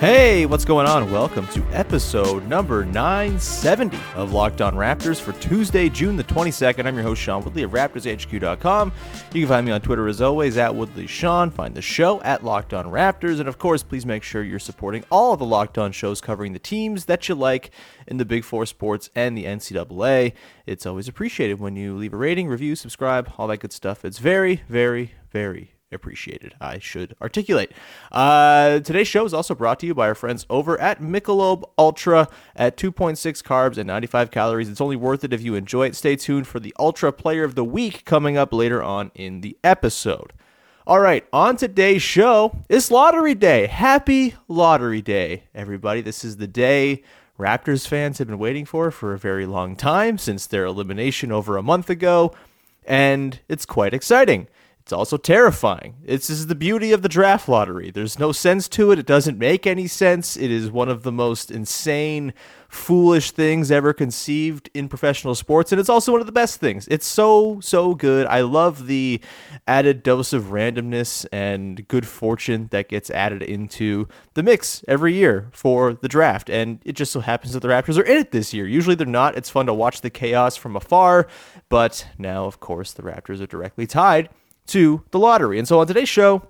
Hey, what's going on? Welcome to episode number 970 of Locked On Raptors for Tuesday, June the 22nd. I'm your host, Sean Woodley of RaptorsHQ.com. You can find me on Twitter as always at Woodley Sean. Find the show at Locked On Raptors. And of course, please make sure you're supporting all of the Locked On shows covering the teams that you like in the Big Four sports and the NCAA. It's always appreciated when you leave a rating, review, subscribe, all that good stuff. It's very, very, very appreciated. I should articulate. Uh, today's show is also brought to you by our friends over at Michelob Ultra at 2.6 carbs and 95 calories. It's only worth it if you enjoy it. Stay tuned for the Ultra Player of the Week coming up later on in the episode. All right, on today's show it's Lottery Day. Happy Lottery Day, everybody. This is the day Raptors fans have been waiting for for a very long time since their elimination over a month ago, and it's quite exciting. It's also terrifying. This is the beauty of the draft lottery. There's no sense to it. It doesn't make any sense. It is one of the most insane, foolish things ever conceived in professional sports, and it's also one of the best things. It's so so good. I love the added dose of randomness and good fortune that gets added into the mix every year for the draft. And it just so happens that the Raptors are in it this year. Usually they're not. It's fun to watch the chaos from afar, but now of course the Raptors are directly tied to the lottery. And so on today's show,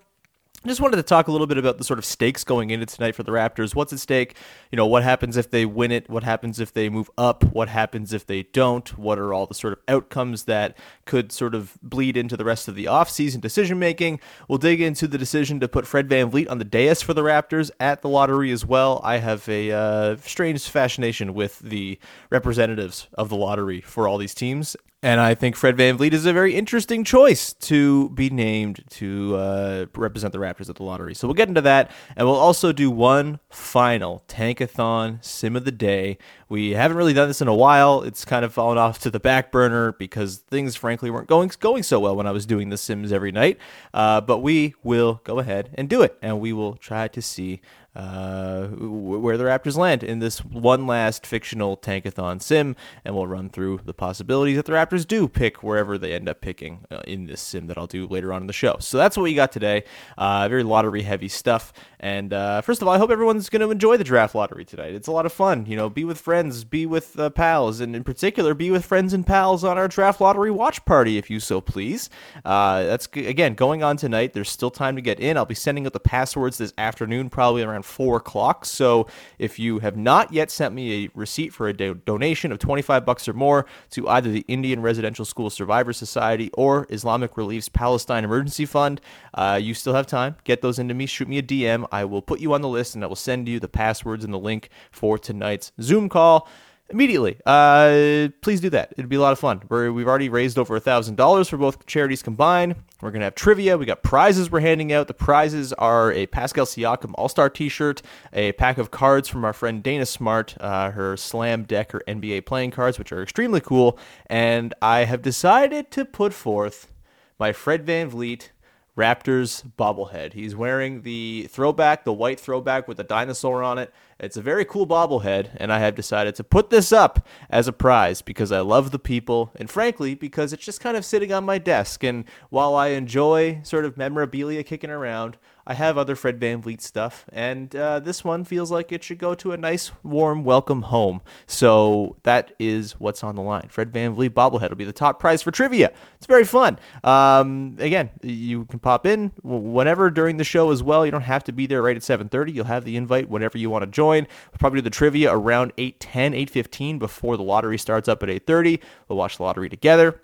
I just wanted to talk a little bit about the sort of stakes going into tonight for the Raptors. What's at stake? You know, what happens if they win it? What happens if they move up? What happens if they don't? What are all the sort of outcomes that could sort of bleed into the rest of the offseason decision making? We'll dig into the decision to put Fred VanVleet on the dais for the Raptors at the lottery as well. I have a uh, strange fascination with the representatives of the lottery for all these teams. And I think Fred VanVleet is a very interesting choice to be named to uh, represent the Raptors at the lottery. So we'll get into that. And we'll also do one final Tankathon Sim of the Day. We haven't really done this in a while. It's kind of fallen off to the back burner because things, frankly, weren't going, going so well when I was doing the Sims every night. Uh, but we will go ahead and do it. And we will try to see uh, where the Raptors land in this one last fictional tankathon sim, and we'll run through the possibilities that the Raptors do pick wherever they end up picking uh, in this sim that I'll do later on in the show. So that's what we got today. Uh, very lottery heavy stuff. And uh, first of all, I hope everyone's going to enjoy the draft lottery tonight. It's a lot of fun. You know, be with friends, be with uh, pals, and in particular, be with friends and pals on our draft lottery watch party, if you so please. Uh, that's again going on tonight. There's still time to get in. I'll be sending out the passwords this afternoon, probably around four o'clock. So if you have not yet sent me a receipt for a do- donation of 25 bucks or more to either the Indian Residential School Survivor Society or Islamic Relief's Palestine Emergency Fund, uh, you still have time. Get those into me. Shoot me a DM. I will put you on the list and I will send you the passwords and the link for tonight's Zoom call immediately. Uh, please do that. It'd be a lot of fun. We're, we've already raised over a thousand dollars for both charities combined. We're gonna have trivia. We got prizes we're handing out. The prizes are a Pascal Siakam All Star T-shirt, a pack of cards from our friend Dana Smart, uh, her Slam Deck, her NBA playing cards, which are extremely cool. And I have decided to put forth my Fred VanVleet Raptors bobblehead. He's wearing the throwback, the white throwback with the dinosaur on it. It's a very cool bobblehead, and I have decided to put this up as a prize because I love the people, and frankly, because it's just kind of sitting on my desk. And while I enjoy sort of memorabilia kicking around, I have other Fred VanVleet stuff, and uh, this one feels like it should go to a nice, warm welcome home. So that is what's on the line. Fred VanVleet bobblehead will be the top prize for trivia. It's very fun. Um, again, you can pop in whenever during the show as well. You don't have to be there right at 7:30. You'll have the invite whenever you want to join. We'll probably do the trivia around 8:10, 8:15 before the lottery starts up at 8:30. We'll watch the lottery together.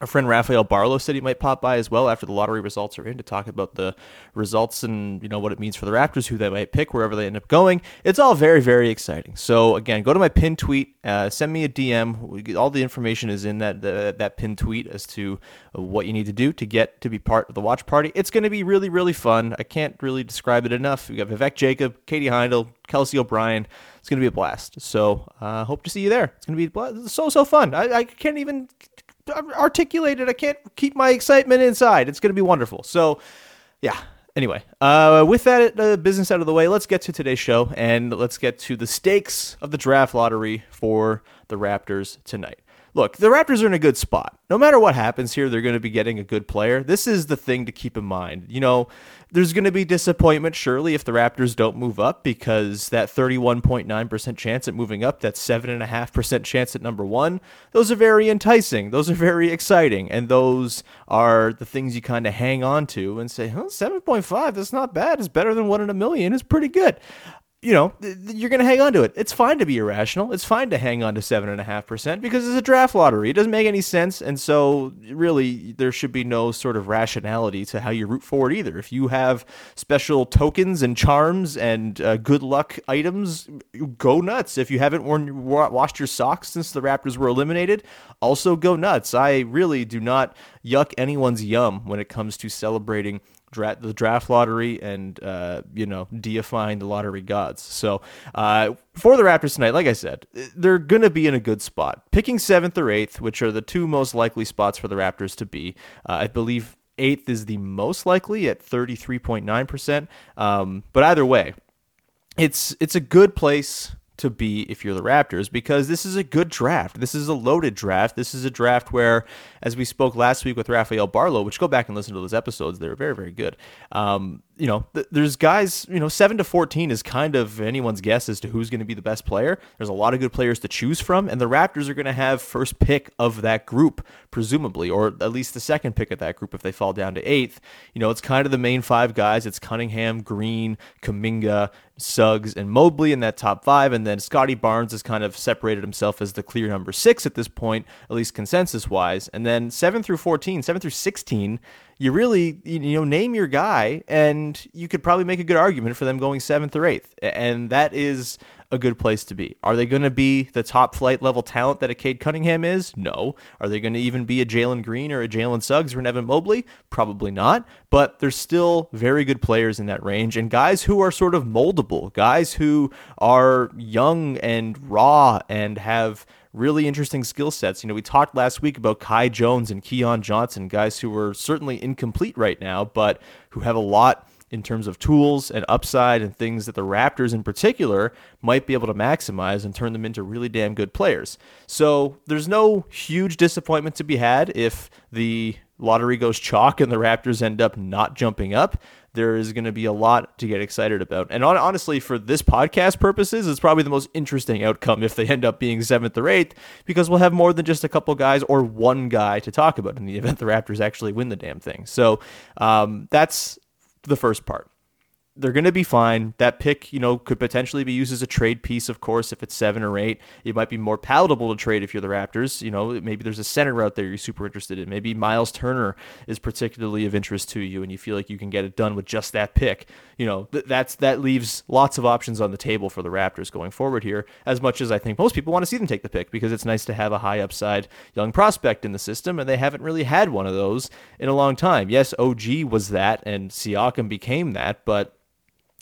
Our friend Rafael Barlowe said he might pop by as well after the lottery results are in to talk about the results and you know what it means for the Raptors, who they might pick wherever they end up going. It's all very very exciting. So again, go to my pin tweet, uh, send me a DM. All the information is in that the, that pin tweet as to what you need to do to get to be part of the watch party. It's going to be really really fun. I can't really describe it enough. We got Vivek Jacob, Katie Heindl, Kelsey O'Brien. It's going to be a blast. So uh, hope to see you there. It's going to be so so fun. I, I can't even articulate it. I can't keep my excitement inside. It's going to be wonderful. So, yeah. Anyway, uh, with that uh, business out of the way, let's get to today's show and let's get to the stakes of the draft lottery for the Raptors tonight. Look, the Raptors are in a good spot. No matter what happens here, they're going to be getting a good player. This is the thing to keep in mind. You know, there's going to be disappointment, surely, if the Raptors don't move up because that 31.9% chance at moving up, that 7.5% chance at number one, those are very enticing. Those are very exciting. And those are the things you kind of hang on to and say, huh, 7.5, that's not bad. It's better than one in a million. It's pretty good you know, you're going to hang on to it. It's fine to be irrational. It's fine to hang on to 7.5% because it's a draft lottery. It doesn't make any sense. And so, really, there should be no sort of rationality to how you root for it either. If you have special tokens and charms and uh, good luck items, go nuts. If you haven't worn, washed your socks since the Raptors were eliminated, also go nuts. I really do not yuck anyone's yum when it comes to celebrating dra- the draft lottery and uh, you know deifying the lottery gods. So uh, for the Raptors tonight, like I said, they're going to be in a good spot, picking seventh or eighth, which are the two most likely spots for the Raptors to be. Uh, I believe eighth is the most likely at thirty three point nine percent. Um, but either way, it's it's a good place to be if you're the Raptors because this is a good draft. This is a loaded draft. This is a draft where, as we spoke last week with Rafael Barlowe, which go back and listen to those episodes, they're very, very good. Um, you know, th- there's guys, you know, 7 to 14 is kind of anyone's guess as to who's going to be the best player. There's a lot of good players to choose from, and the Raptors are going to have first pick of that group, presumably, or at least the second pick of that group if they fall down to eighth. You know, it's kind of the main five guys. It's Cunningham, Green, Kuminga, Suggs, and Mobley in that top five, and then Scotty Barnes has kind of separated himself as the clear number six at this point, at least consensus wise. And then 7 through 14, 7 through 16, you really you know name your guy and you could probably make a good argument for them going seventh or eighth and that is a good place to be. Are they going to be the top flight level talent that a Cade Cunningham is? No. Are they going to even be a Jalen Green or a Jalen Suggs or an Evan Mobley? Probably not. But there's still very good players in that range and guys who are sort of moldable guys who are young and raw and have really interesting skill sets. You know, we talked last week about Kai Jones and Keon Johnson, guys who are certainly incomplete right now, but who have a lot in terms of tools and upside and things that the Raptors in particular might be able to maximize and turn them into really damn good players. So there's no huge disappointment to be had if the lottery goes chalk and the Raptors end up not jumping up there is going to be a lot to get excited about. And honestly, for this podcast purposes, it's probably the most interesting outcome if they end up being seventh or eighth, because we'll have more than just a couple guys or one guy to talk about in the event the Raptors actually win the damn thing. So um, that's the first part they're going to be fine. That pick, you know, could potentially be used as a trade piece, of course, if it's seven or eight. It might be more palatable to trade if you're the Raptors. You know, maybe there's a center out there you're super interested in. Maybe Miles Turner is particularly of interest to you, and you feel like you can get it done with just that pick. You know, th- that's that leaves lots of options on the table for the Raptors going forward here. As much as I think most people want to see them take the pick because it's nice to have a high upside young prospect in the system, and they haven't really had one of those in a long time. Yes, OG was that, and Siakam became that, but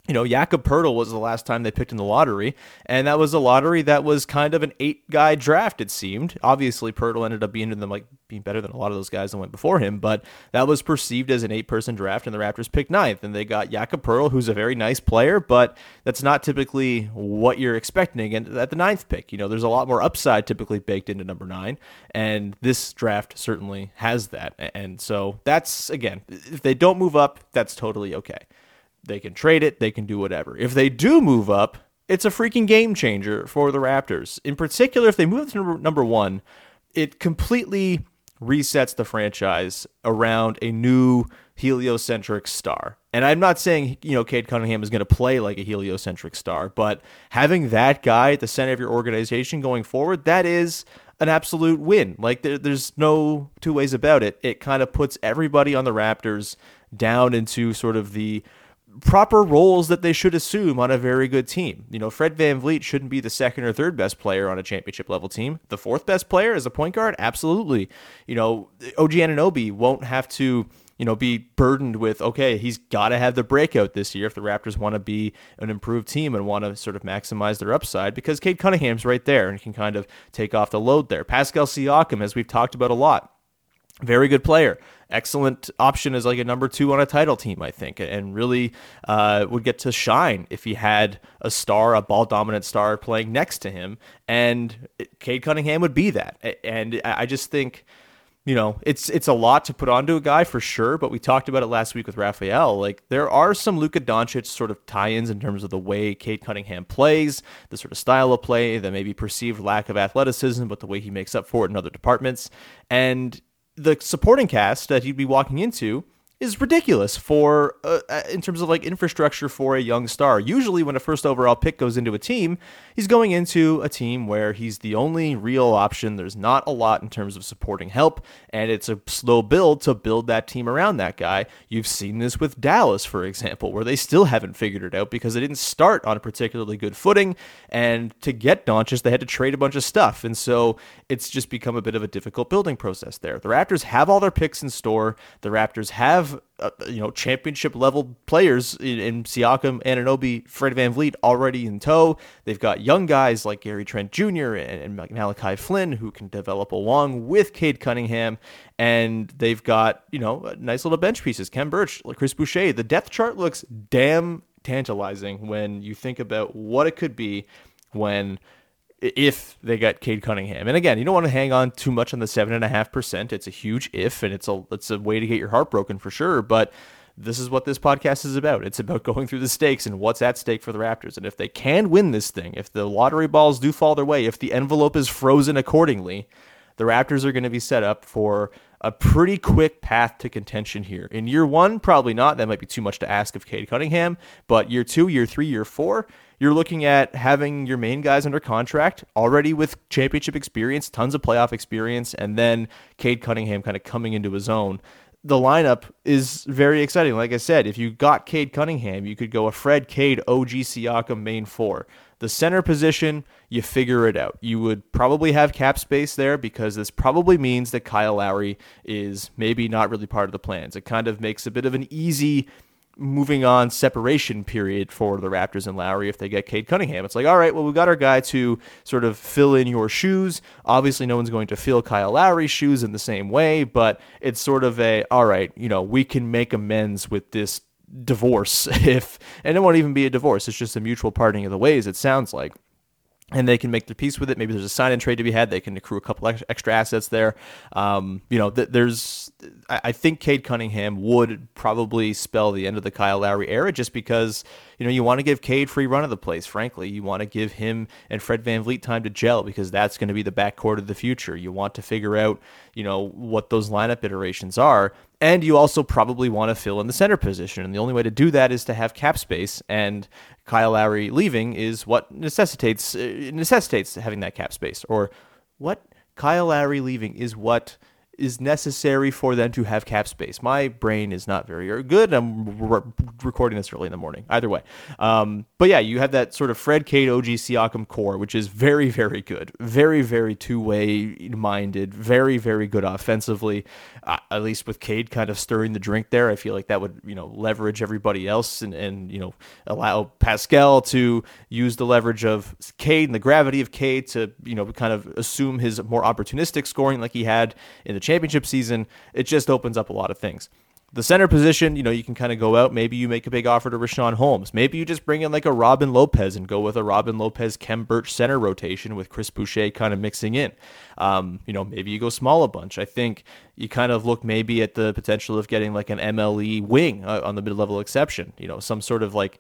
you know, Jakob Poeltl was the last time they picked in the lottery, and that was a lottery that was kind of an eight-guy draft. It seemed. Obviously, Poeltl ended up being them like being better than a lot of those guys that went before him, but that was perceived as an eight-person draft, and the Raptors picked ninth, and they got Jakob Poeltl, who's a very nice player, but that's not typically what you're expecting. And at the ninth pick, you know, there's a lot more upside typically baked into number nine, and this draft certainly has that. And so that's again, if they don't move up, that's totally okay. They can trade it, they can do whatever. If they do move up, it's a freaking game changer for the Raptors. In particular, if they move to number, one, it completely resets the franchise around a new heliocentric star. And I'm not saying, you know, Cade Cunningham is going to play like a heliocentric star, but having that guy at the center of your organization going forward, that is an absolute win. Like there, there's no two ways about it. It kind of puts everybody on the Raptors down into sort of the proper roles that they should assume on a very good team. You know, Fred VanVleet shouldn't be the second or third best player on a championship level team. The fourth best player as a point guard, absolutely. You know, OG Anunoby won't have to you know, be burdened with, okay, he's got to have the breakout this year if the Raptors want to be an improved team and want to sort of maximize their upside because Cade Cunningham's right there and can kind of take off the load there. Pascal Siakam, as we've talked about a lot, very good player excellent option as like a number two on a title team, I think, and really uh, would get to shine if he had a star, a ball dominant star playing next to him. And Cade Cunningham would be that. And I just think. You know, it's it's a lot to put onto a guy for sure, but we talked about it last week with Raphael. Like there are some Luka Doncic sort of tie-ins in terms of the way Cade Cunningham plays, the sort of style of play, the maybe perceived lack of athleticism, but the way he makes up for it in other departments. And the supporting cast that he'd be walking into is ridiculous for uh, uh, in terms of like infrastructure for a young star. Usually, when a first overall pick goes into a team, he's going into a team where he's the only real option. There's not a lot in terms of supporting help, and it's a slow build to build that team around that guy. You've seen this with Dallas, for example, where they still haven't figured it out because they didn't start on a particularly good footing, and to get Doncic, they had to trade a bunch of stuff, and so it's just become a bit of a difficult building process there. The Raptors have all their picks in store. The Raptors have have uh, you know championship level players in, in Siakam, Anunoby, Fred VanVleet already in tow. They've got young guys like Gary Trent Jr. and, and Malachi Flynn who can develop along with Cade Cunningham, and they've got you know nice little bench pieces. Khem Birch, Chris Boucher. The depth chart looks damn tantalizing when you think about what it could be when if they got Cade Cunningham. And again, you don't want to hang on too much on the seven and a half percent. It's a huge if, and it's a it's a way to get your heart broken for sure. But this is what this podcast is about. It's about going through the stakes and what's at stake for the Raptors. And if they can win this thing, if the lottery balls do fall their way, if the envelope is frozen accordingly, the Raptors are going to be set up for a pretty quick path to contention here. In year one, probably not. That might be too much to ask of Cade Cunningham. But year two, year three, year four, you're looking at having your main guys under contract already with championship experience, tons of playoff experience, and then Cade Cunningham kind of coming into his own. The lineup is very exciting. Like I said, if you got Cade Cunningham, you could go a Fred Cade, OG Siakam main four. The center position, you figure it out. You would probably have cap space there because this probably means that Kyle Lowry is maybe not really part of the plans. It kind of makes a bit of an easy moving on separation period for the Raptors and Lowry if they get Cade Cunningham. It's like, all right, well, we've got our guy to sort of fill in your shoes. Obviously, no one's going to fill Kyle Lowry's shoes in the same way, but it's sort of a, all right, you know, we can make amends with this divorce if, and it won't even be a divorce. It's just a mutual parting of the ways, it sounds like and they can make their peace with it. Maybe there's a sign and trade to be had. They can accrue a couple extra assets there. Um, you know, th- there's, I think Cade Cunningham would probably spell the end of the Kyle Lowry era just because, you know, you want to give Cade free run of the place, frankly. You want to give him and Fred VanVleet time to gel because that's going to be the backcourt of the future. You want to figure out, you know, what those lineup iterations are. And you also probably want to fill in the center position. And the only way to do that is to have cap space. And Kyle Lowry leaving is what necessitates uh, necessitates having that cap space. Or what Kyle Lowry leaving is what is necessary for them to have cap space. My brain is not very good. I'm re- recording this early in the morning. Either way, um, but yeah, you have that sort of Fred Cade, OG Siakam core, which is very, very good, very, very two way minded, very, very good offensively. Uh, at least with Cade kind of stirring the drink there, I feel like that would you know leverage everybody else and and you know allow Pascal to use the leverage of Cade and the gravity of Cade to you know kind of assume his more opportunistic scoring like he had in the championship season, it just opens up a lot of things. The center position, you know, you can kind of go out. Maybe you make a big offer to Richaun Holmes. Maybe you just bring in like a Robin Lopez and go with a Robin Lopez, Khem Birch center rotation with Chris Boucher kind of mixing in. Um, you know, maybe you go small a bunch. I think you kind of look maybe at the potential of getting like an MLE wing uh, on the mid level exception. You know, some sort of like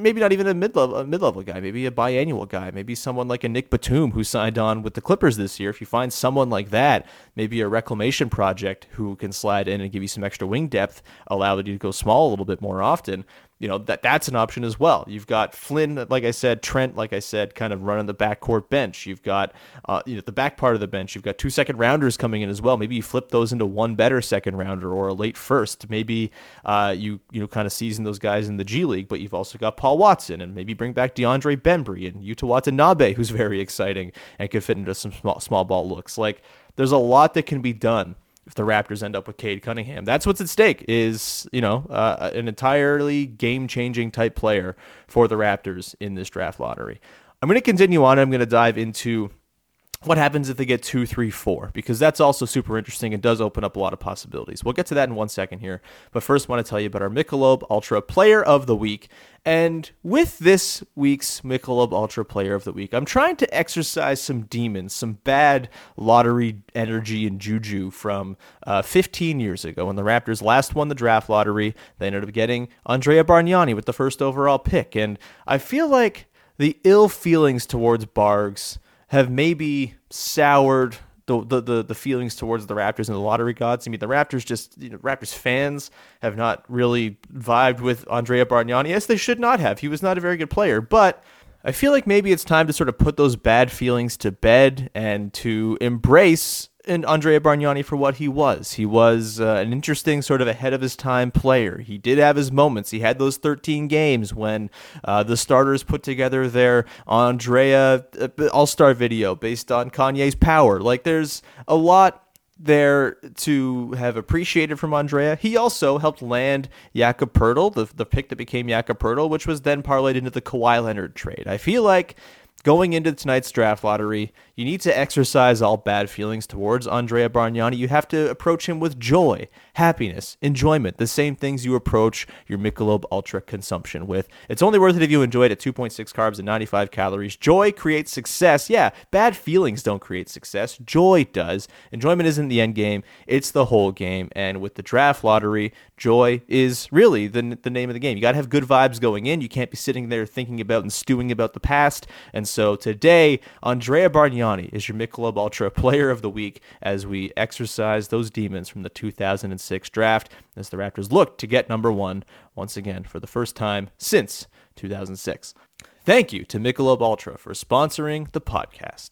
maybe not even a mid level mid level guy, maybe a biannual guy, maybe someone like a Nick Batum who signed on with the Clippers this year. If you find someone like that, maybe a reclamation project who can slide in and give you some extra wing depth, allow you to go small a little bit more often you know that that's an option as well. You've got Flynn, like I said, Trent, like I said, kind of running the backcourt bench. You've got uh, you know the back part of the bench. You've got two second rounders coming in as well. Maybe you flip those into one better second rounder or a late first. Maybe uh, you you know kind of season those guys in the G League, but you've also got Paul Watson and maybe bring back DeAndre Bembry and Yuta Watanabe, who's very exciting and could fit into some small small ball looks. Like there's a lot that can be done if the Raptors end up with Cade Cunningham. That's what's at stake is, you know, uh, an entirely game-changing type player for the Raptors in this draft lottery. I'm going to continue on. I'm going to dive into what happens if they get two, three, four? Because that's also super interesting and does open up a lot of possibilities. We'll get to that in one second here. But first, I want to tell you about our Michelob Ultra Player of the Week. And with this week's Michelob Ultra Player of the Week, I'm trying to exercise some demons, some bad lottery energy and juju from uh, 15 years ago when the Raptors last won the draft lottery. They ended up getting Andrea Bargnani with the first overall pick. And I feel like the ill feelings towards Bargs have maybe soured the, the, the, the, feelings towards the Raptors and the lottery gods. I mean, the Raptors just, you know, Raptors fans have not really vibed with Andrea Bargnani. Yes, they should not have. He was not a very good player, but I feel like maybe it's time to sort of put those bad feelings to bed and to embrace and Andrea Bargnani for what he was. He was uh, an interesting, sort of ahead of his time player. He did have his moments. He had those 13 games when uh, the starters put together their Andrea uh, All Star video based on Kanye's power. Like, there's a lot there to have appreciated from Andrea. He also helped land Jakob Poeltl, the, the pick that became Jakob Poeltl, which was then parlayed into the Kawhi Leonard trade. I feel like going into tonight's draft lottery, you need to exercise all bad feelings towards Andrea Bargnani. You have to approach him with joy, happiness, enjoyment, the same things you approach your Michelob Ultra consumption with. It's only worth it if you enjoy it at 2.6 carbs and 95 calories. Joy creates success. Yeah, bad feelings don't create success. Joy does. Enjoyment isn't the end game, it's the whole game. And with the draft lottery, joy is really the, the name of the game. You got to have good vibes going in. You can't be sitting there thinking about and stewing about the past. And so today, Andrea Bargnani is your Michelob Ultra Player of the Week as we exercise those demons from the 2006 draft as the Raptors look to get number one once again for the first time since 2006. Thank you to Michelob Ultra for sponsoring the podcast.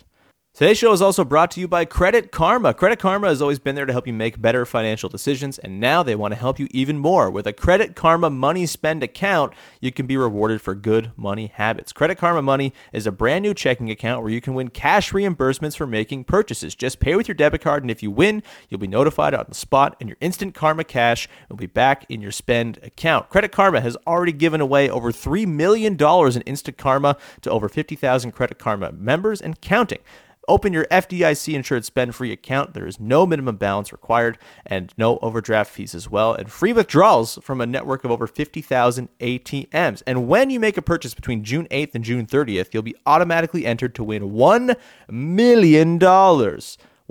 Today's show is also brought to you by Credit Karma. Credit Karma has always been there to help you make better financial decisions, and now they want to help you even more. With a Credit Karma Money Spend account, you can be rewarded for good money habits. Credit Karma Money is a brand new checking account where you can win cash reimbursements for making purchases. Just pay with your debit card, and if you win, you'll be notified on the spot, and your instant Karma cash will be back in your spend account. Credit Karma has already given away over $3 million in instant Karma to over 50,000 Credit Karma members and counting. Open your FDIC insured spend free account. There is no minimum balance required and no overdraft fees as well, and free withdrawals from a network of over 50,000 ATMs. And when you make a purchase between June 8th and June 30th, you'll be automatically entered to win $1 million.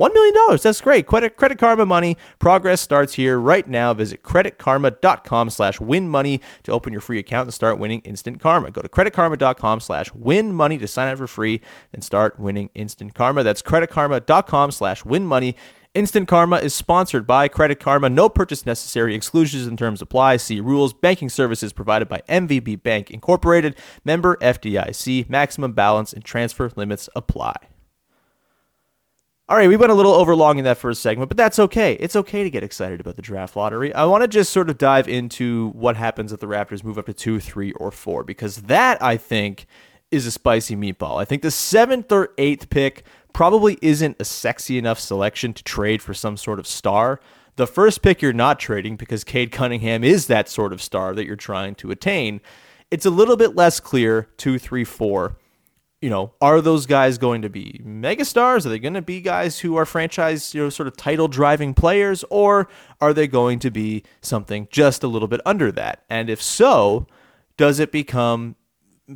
$1 million. That's great. Credit, Credit Karma money. Progress starts here right now. Visit creditkarma.com slash win money to open your free account and start winning instant karma. Go to creditkarma.com slash win money to sign up for free and start winning instant karma. That's creditkarma.com slash win money. Instant Karma is sponsored by Credit Karma. No purchase necessary. Exclusions and terms apply. See rules. Banking services provided by MVB Bank Incorporated. Member FDIC. Maximum balance and transfer limits apply. All right, we went a little overlong in that first segment, but that's okay. It's okay to get excited about the draft lottery. I want to just sort of dive into what happens if the Raptors move up to two, three, or four, because that, I think, is a spicy meatball. I think the seventh or eighth pick probably isn't a sexy enough selection to trade for some sort of star. The first pick you're not trading because Cade Cunningham is that sort of star that you're trying to attain. It's a little bit less clear, two, three, four you know, are those guys going to be megastars? Are they going to be guys who are franchise, you know, sort of title driving players, or are they going to be something just a little bit under that? And if so, does it become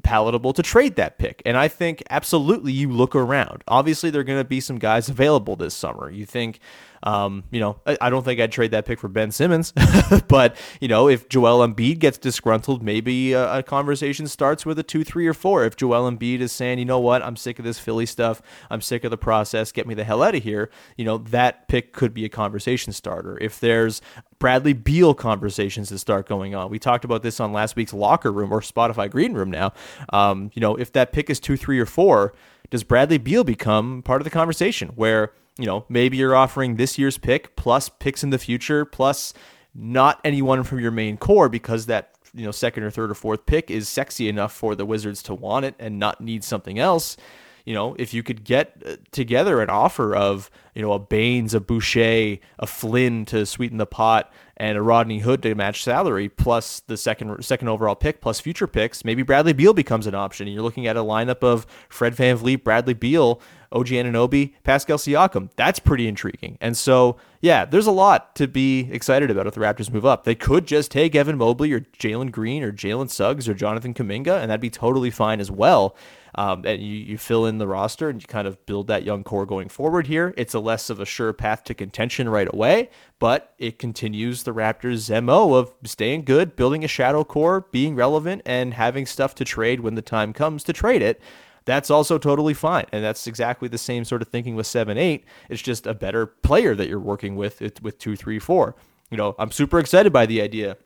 palatable to trade that pick? And I think absolutely you look around. Obviously, there are going to be some guys available this summer. You think um, you know, I, I, don't think I'd trade that pick for Ben Simmons, but you know, if Joel Embiid gets disgruntled, maybe a, a, conversation starts with a two, three, or four. If Joel Embiid is saying, you know what, I'm sick of this Philly stuff, I'm sick of the process, get me the hell out of here, you know, that pick could be a conversation starter. If there's Bradley Beal conversations that start going on, we talked about this on last week's locker room or Spotify Green Room. Now, um, you know, if that pick is two, three, or four, does Bradley Beal become part of the conversation where you know, maybe you're offering this year's pick plus picks in the future plus not anyone from your main core because that you know second or third or fourth pick is sexy enough for the Wizards to want it and not need something else. You know, if you could get uh, together an offer of you know a Baynes, a Boucher, a Flynn to sweeten the pot, and a Rodney Hood to match salary, plus the second second overall pick, plus future picks, maybe Bradley Beal becomes an option. You're looking at a lineup of Fred Van VanVleet, Bradley Beal, OG Anunoby, Pascal Siakam. That's pretty intriguing. And so, yeah, there's a lot to be excited about if the Raptors move up. They could just take Evan Mobley or Jalen Green or Jalen Suggs or Jonathan Kuminga, and that'd be totally fine as well. Um, and you, you fill in the roster and you kind of build that young core going forward here. It's a less of a sure path to contention right away, but it continues the Raptors' MO of staying good, building a shadow core, being relevant, and having stuff to trade when the time comes to trade it that's also totally fine. And that's exactly the same sort of thinking with 7 8. It's just a better player that you're working with with 2 3 4. You know, I'm super excited by the idea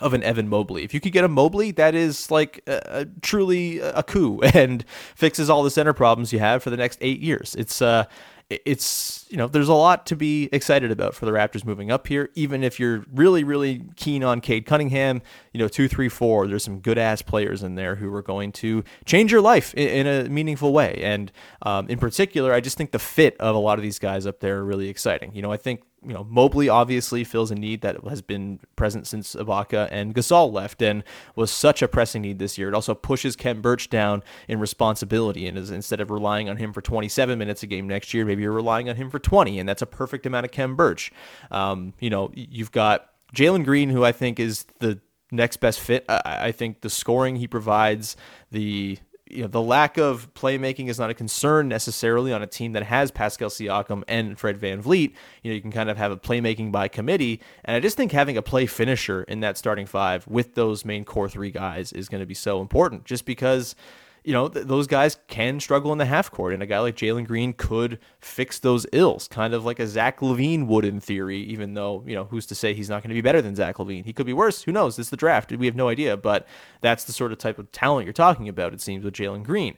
of an Evan Mobley. If you could get a Mobley, that is like a, a, truly a coup and fixes all the center problems you have for the next eight years. It's uh, it's you know there's a lot to be excited about for the Raptors moving up here. Even if you're really really keen on Cade Cunningham, you know two three four, there's some good ass players in there who are going to change your life in, in a meaningful way. And um, in particular, I just think the fit of a lot of these guys up there are really exciting. You know, I think you know, Mobley obviously fills a need that has been present since Ibaka and Gasol left and was such a pressing need this year. It also pushes Khem Birch down in responsibility and is instead of relying on him for 27 minutes a game next year, maybe you're relying on him for 20, and that's a perfect amount of Khem Birch. Um, you know, you've got Jalen Green, who I think is the next best fit. I, I think the scoring he provides, the you know, the lack of playmaking is not a concern necessarily on a team that has Pascal Siakam and Fred Van VanVleet. You know, you can kind of have a playmaking by committee. And I just think having a play finisher in that starting five with those main core three guys is going to be so important just because you know, th- those guys can struggle in the half court, and a guy like Jalen Green could fix those ills, kind of like a Zach LaVine would in theory, even though, you know, who's to say he's not going to be better than Zach LaVine? He could be worse. Who knows? It's the draft. We have no idea, but that's the sort of type of talent you're talking about, it seems, with Jalen Green.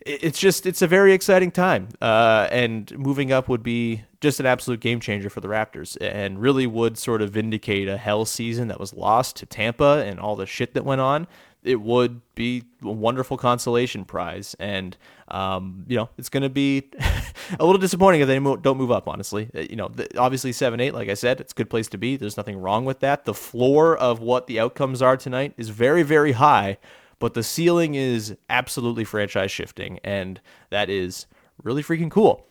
It's just, it's a very exciting time. Uh, and moving up would be just an absolute game changer for the Raptors and really would sort of vindicate a hell season that was lost to Tampa and all the shit that went on it would be a wonderful consolation prize. And, um, you know, it's going to be a little disappointing if they don't move up, honestly. Uh, you know, obviously 7 8, like I said, it's a good place to be. There's nothing wrong with that. The floor of what the outcomes are tonight is very, very high, but the ceiling is absolutely franchise shifting. And that is really freaking cool.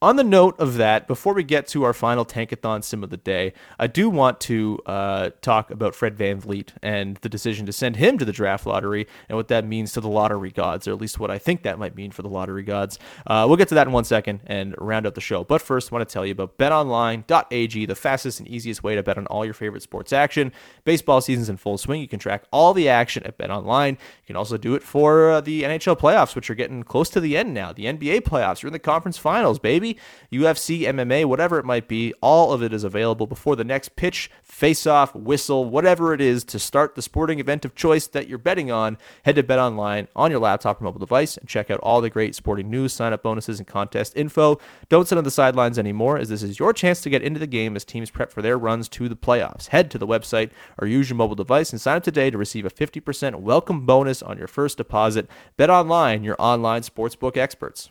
On the note of that, before we get to our final Tankathon sim of the day, I do want to uh, talk about Fred VanVleet and the decision to send him to the draft lottery and what that means to the lottery gods, or at least what I think that might mean for the lottery gods. Uh, we'll get to that in one second and round up the show. But first, I want to tell you about betonline.ag, the fastest and easiest way to bet on all your favorite sports action. Baseball season's in full swing. You can track all the action at betonline. You can also do it for uh, the NHL playoffs, which are getting close to the end now. The NBA playoffs are in the conference finals, baby maybe UFC, MMA, whatever it might be. All of it is available before the next pitch, face off, whistle, whatever it is to start the sporting event of choice that you're betting on. Head to Bet Online on your laptop or mobile device and check out all the great sporting news, sign up bonuses, and contest info. Don't sit on the sidelines anymore, as this is your chance to get into the game as teams prep for their runs to the playoffs. Head to the website or use your mobile device and sign up today to receive a 50% welcome bonus on your first deposit. Bet Online, your online sportsbook experts.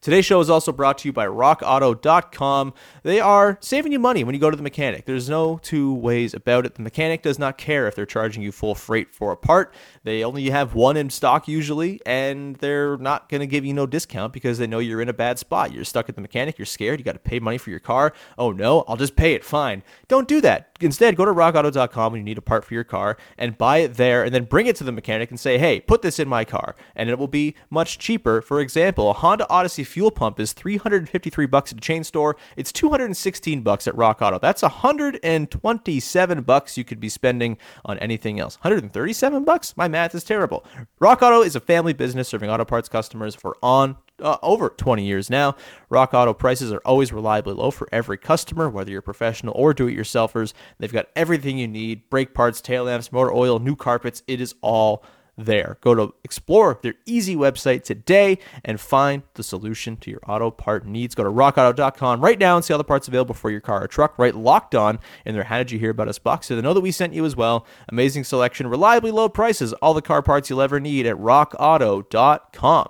Today's show is also brought to you by RockAuto.com. They are saving you money when you go to the mechanic. There's no two ways about it. The mechanic does not care if they're charging you full freight for a part. They only have one in stock usually, and they're not going to give you no discount because they know you're in a bad spot. You're stuck at the mechanic, you're scared, you got to pay money for your car. Oh no, I'll just pay it. Fine. Don't do that. Instead, go to rockauto.com when you need a part for your car and buy it there and then bring it to the mechanic and say, hey, put this in my car. And it will be much cheaper. For example, a Honda Odyssey fuel pump is 353 bucks at a chain store. It's 216 bucks at Rock Auto. That's 127 bucks you could be spending on anything else. 137 bucks? My math is terrible. Rock Auto is a family business serving auto parts customers for on uh, over 20 years now. Rock Auto prices are always reliably low for every customer, whether you're professional or do it yourselfers. They've got everything you need brake parts, tail lamps, motor oil, new carpets. It is all there. Go to explore their easy website today and find the solution to your auto part needs. Go to rockauto.com right now and see all the parts available for your car or truck. Right locked on in their How Did You Hear About Us box so they know that we sent you as well. Amazing selection, reliably low prices, all the car parts you'll ever need at rockauto.com.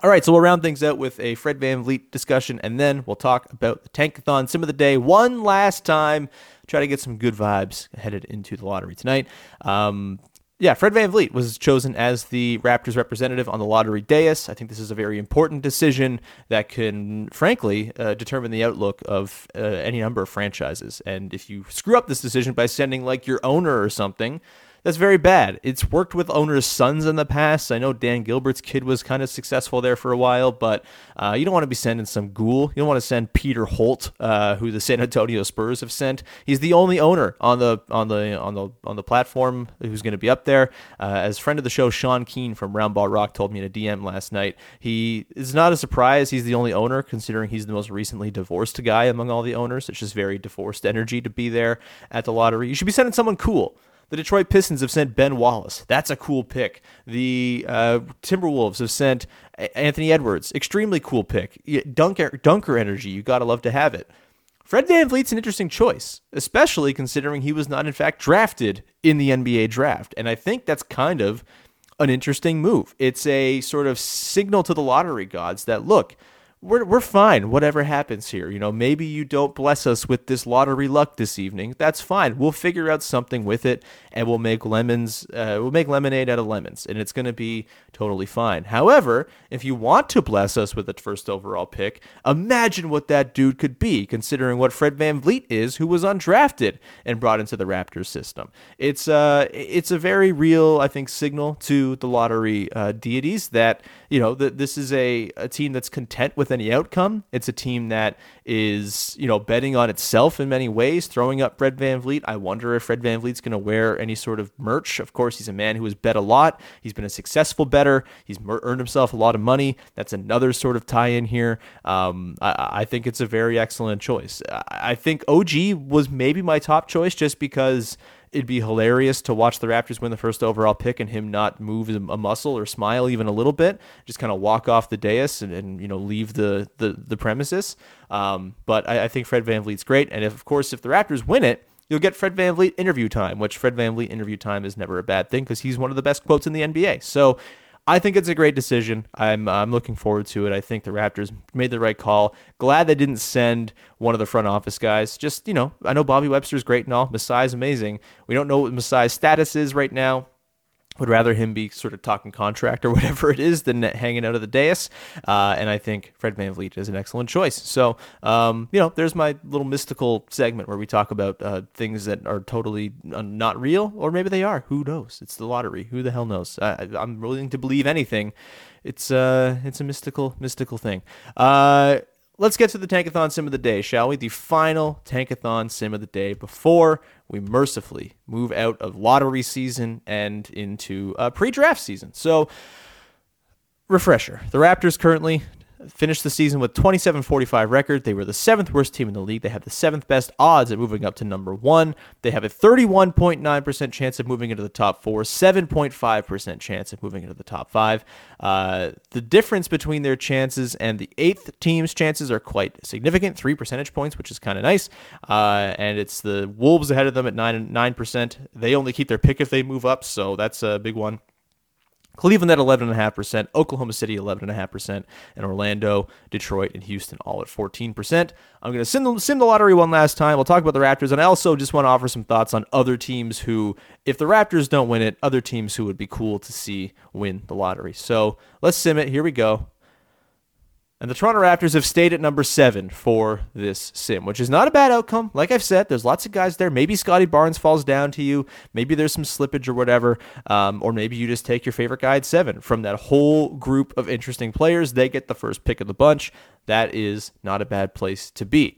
All right, so we'll round things out with a Fred VanVleet discussion, and then we'll talk about the Tankathon Sim of the Day one last time. Try to get some good vibes headed into the lottery tonight. Um, yeah, Fred VanVleet was chosen as the Raptors representative on the lottery dais. I think this is a very important decision that can, frankly, uh, determine the outlook of uh, any number of franchises. And if you screw up this decision by sending like your owner or something, that's very bad. It's worked with owners' sons in the past. I know Dan Gilbert's kid was kind of successful there for a while, but uh, you don't want to be sending some ghoul. You don't want to send Peter Holt, uh, who the San Antonio Spurs have sent. He's the only owner on the on the on the on the platform who's going to be up there. Uh, as friend of the show, Sean Keen from Roundball Rock told me in a DM last night, he is not a surprise. He's the only owner, considering he's the most recently divorced guy among all the owners. It's just very divorced energy to be there at the lottery. You should be sending someone cool. The Detroit Pistons have sent Ben Wallace. That's a cool pick. The uh, Timberwolves have sent Anthony Edwards. Extremely cool pick. Dunker, dunker energy. You got to love to have it. Fred VanVleet's an interesting choice, especially considering he was not, in fact, drafted in the NBA draft. And I think that's kind of an interesting move. It's a sort of signal to the lottery gods that, look, we're, we're fine, whatever happens here. You know, maybe you don't bless us with this lottery luck this evening. That's fine. We'll figure out something with it and we'll make lemons, uh, we'll make lemonade out of lemons and it's going to be totally fine. However, if you want to bless us with the first overall pick, imagine what that dude could be considering what Fred VanVleet is, who was undrafted and brought into the Raptors system. It's, uh, it's a very real, I think, signal to the lottery uh, deities that, you know, that this is a, a team that's content with with any outcome. It's a team that is, you know, betting on itself in many ways, throwing up Fred VanVleet. I wonder if Fred VanVleet's going to wear any sort of merch. Of course, he's a man who has bet a lot. He's been a successful better. He's earned himself a lot of money. That's another sort of tie in here. Um, I, I think it's a very excellent choice. I think OG was maybe my top choice just because it'd be hilarious to watch the Raptors win the first overall pick and him not move a muscle or smile even a little bit, just kind of walk off the dais and, and you know leave the the, the premises. Um, but I, I think Fred VanVleet's great, and if, of course if the Raptors win it, you'll get Fred VanVleet interview time, which Fred VanVleet interview time is never a bad thing because he's one of the best quotes in the NBA. So I think it's a great decision. I'm uh, I'm looking forward to it. I think the Raptors made the right call. Glad they didn't send one of the front office guys. Just you know, I know Bobby Webster's great and all. Masai's amazing. We don't know what Masai's status is right now would rather him be sort of talking contract or whatever it is than hanging out of the dais. Uh, and I think Fred VanVleet is an excellent choice. So, um, you know, there's my little mystical segment where we talk about uh, things that are totally not real, or maybe they are. Who knows? It's the lottery. Who the hell knows? I, I'm willing to believe anything. It's uh, it's a mystical, mystical thing. Uh, let's get to the Tankathon sim of the day, shall we? The final Tankathon sim of the day before we mercifully move out of lottery season and into uh, pre draft season. So, refresher the Raptors currently finished the season with 27-45 record. They were the seventh worst team in the league. They have the seventh best odds at moving up to number one. They have a 31.9% chance of moving into the top four, 7.5% chance of moving into the top five. Uh, the difference between their chances and the eighth team's chances are quite significant, three percentage points, which is kind of nice. Uh, and it's the Wolves ahead of them at nine nine percent. They only keep their pick if they move up, so that's a big one. Cleveland at 11.5%, Oklahoma City 11.5%, and Orlando, Detroit, and Houston all at 14%. I'm going to sim the, sim the lottery one last time. We'll talk about the Raptors, and I also just want to offer some thoughts on other teams who, if the Raptors don't win it, other teams who would be cool to see win the lottery. So let's sim it. Here we go. And the Toronto Raptors have stayed at number seven for this sim, which is not a bad outcome. Like I've said, there's lots of guys there. Maybe Scotty Barnes falls down to you. Maybe there's some slippage or whatever. Um, or maybe you just take your favorite guy at seven. From that whole group of interesting players, they get the first pick of the bunch. That is not a bad place to be.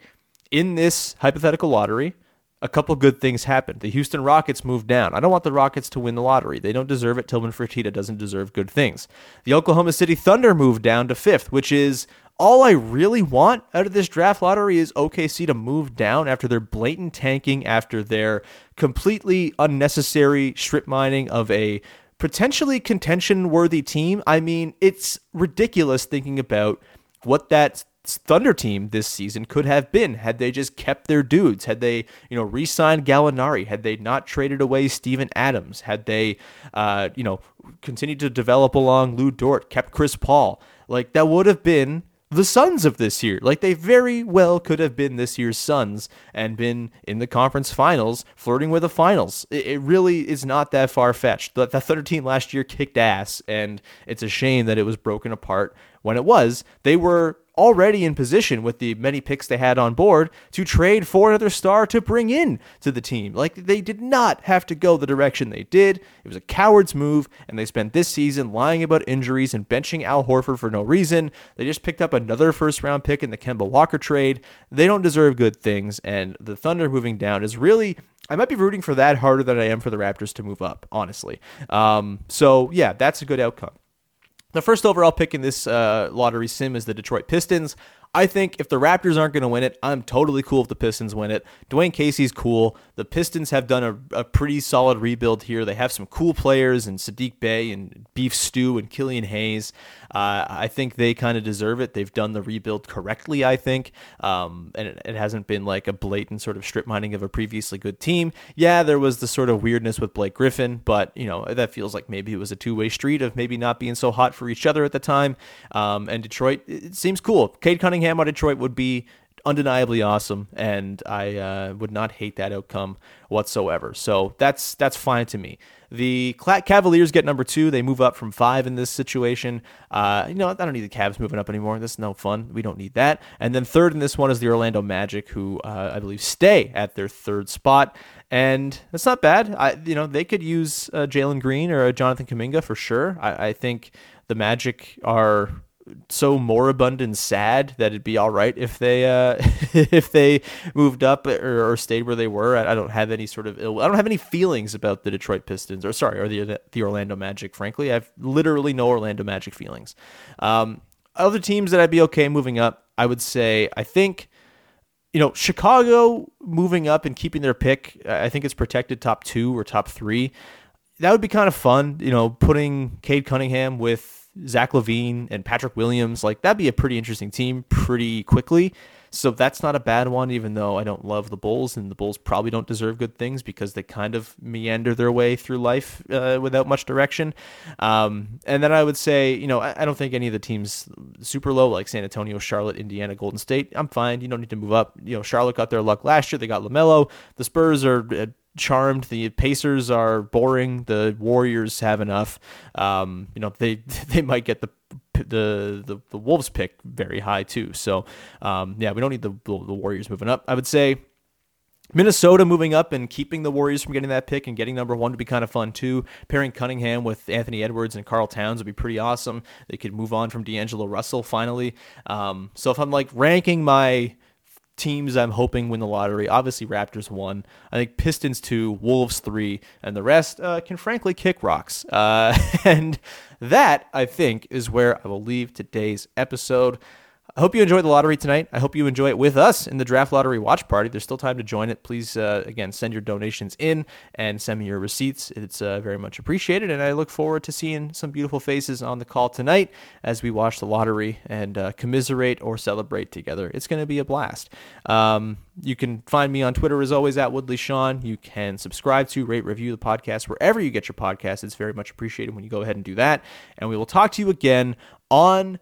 In this hypothetical lottery, a couple good things happened. The Houston Rockets moved down. I don't want the Rockets to win the lottery. They don't deserve it. Tillman Fertitta doesn't deserve good things. The Oklahoma City Thunder moved down to fifth, which is all I really want out of this draft lottery is OKC to move down after their blatant tanking, after their completely unnecessary strip mining of a potentially contention worthy team. I mean, it's ridiculous thinking about what that Thunder team this season could have been had they just kept their dudes, had they, you know, re-signed Gallinari, had they not traded away Steven Adams, had they, uh, you know, continued to develop along Lu Dort, kept Chris Paul, like that would have been the Suns of this year. Like they very well could have been this year's Suns and been in the conference finals, flirting with the finals. It, it really is not that far fetched. The, the Thunder team last year kicked ass, and it's a shame that it was broken apart when it was. They were already in position with the many picks they had on board to trade for another star to bring in to the team. Like they did not have to go the direction they did. It was a coward's move, and they spent this season lying about injuries and benching Al Horford for no reason. They just picked up another first round pick in the Kemba Walker trade. They don't deserve good things, and the Thunder moving down is really I might be rooting for that harder than I am for the Raptors to move up, honestly. Um, so yeah, that's a good outcome. The first overall pick in this uh, lottery sim is the Detroit Pistons. I think if the Raptors aren't going to win it, I'm totally cool if the Pistons win it. Dwane Casey's cool. The Pistons have done a, a pretty solid rebuild here. They have some cool players and Saddiq Bey and Beef Stew and Killian Hayes. Uh, I think they kind of deserve it. They've done the rebuild correctly, I think. Um, and it, it hasn't been like a blatant sort of strip mining of a previously good team. Yeah, there was the sort of weirdness with Blake Griffin, but, you know, that feels like maybe it was a two way street of maybe not being so hot for each other at the time. Um, and Detroit, it seems cool. Cade Cunningham Out of Detroit would be undeniably awesome, and I uh, would not hate that outcome whatsoever. So that's that's fine to me. The Cavaliers get number two. They move up from five in this situation. Uh, you know, I don't need the Cavs moving up anymore. This is no fun. We don't need that. And then third in this one is the Orlando Magic, who uh, I believe stay at their third spot. And that's not bad. I, you know, they could use uh, Jalen Green or Jonathan Kuminga for sure. I, I think the Magic are so moribund and sad that it'd be all right if they uh, if they moved up or, or, stayed where they were. I, I, don't have any sort of ill. I don't have any feelings about the Detroit Pistons or sorry, or the the Orlando Magic. Frankly, I've literally no Orlando Magic feelings. Um, other teams that I'd be okay moving up, I would say I think. You know, Chicago moving up and keeping their pick, I think it's protected top two or top three. That would be kind of fun. You know, putting Cade Cunningham with Zach LaVine and Patrick Williams, like that'd be a pretty interesting team pretty quickly. So that's not a bad one, even though I don't love the Bulls, and the Bulls probably don't deserve good things because they kind of meander their way through life uh, without much direction. Um, and then I would say, you know, I, I, don't think any of the teams super low, like San Antonio, Charlotte, Indiana, Golden State. I'm fine. You don't need to move up. You know, Charlotte got their luck last year. They got LaMelo. The Spurs are uh, charmed. The Pacers are boring. The Warriors have enough. Um, you know, they they might get the the the, the Wolves pick very high too. So um, yeah, we don't need the the Warriors moving up. I would say. Minnesota moving up and keeping the Warriors from getting that pick and getting number one would be kind of fun too. Pairing Cunningham with Anthony Edwards and Karl Towns would be pretty awesome. They could move on from D'Angelo Russell finally. Um, so if I'm like ranking my teams I'm hoping win the lottery. Obviously, Raptors one. I think Pistons two, Wolves three, and the rest uh, can frankly kick rocks. Uh, and that I think is where I will leave today's episode. I hope you enjoyed the lottery tonight. I hope you enjoy it with us in the draft lottery watch party. There's still time to join it. Please, uh, again, send your donations in and send me your receipts. It's uh, very much appreciated. And I look forward to seeing some beautiful faces on the call tonight as we watch the lottery and uh, commiserate or celebrate together. It's going to be a blast. Um, you can find me on Twitter as always at Woodley Sean. You can subscribe to, rate, review the podcast wherever you get your podcast. It's very much appreciated when you go ahead and do that. And we will talk to you again on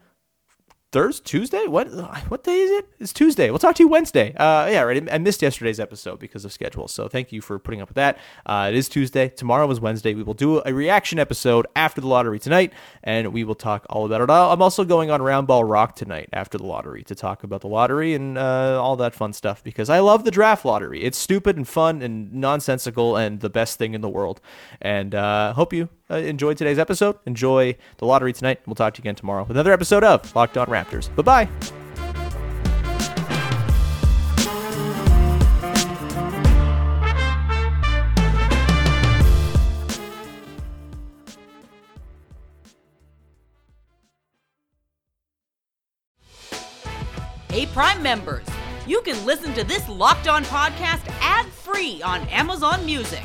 Thursday, Tuesday. What what day is it? It's Tuesday. We'll talk to you Wednesday. Uh, yeah, right. I missed yesterday's episode because of schedule, so thank you for putting up with that. Uh, it is Tuesday. Tomorrow is Wednesday. We will do a reaction episode after the lottery tonight, and we will talk all about it. I'm also going on Roundball Rock tonight after the lottery to talk about the lottery and uh, all that fun stuff because I love the draft lottery. It's stupid and fun and nonsensical and the best thing in the world. And uh, hope you uh, enjoyed today's episode. Enjoy the lottery tonight. We'll talk to you again tomorrow with another episode of Locked On Raptors. Bye bye. Hey, Prime members, you can listen to this Locked On podcast ad free on Amazon Music.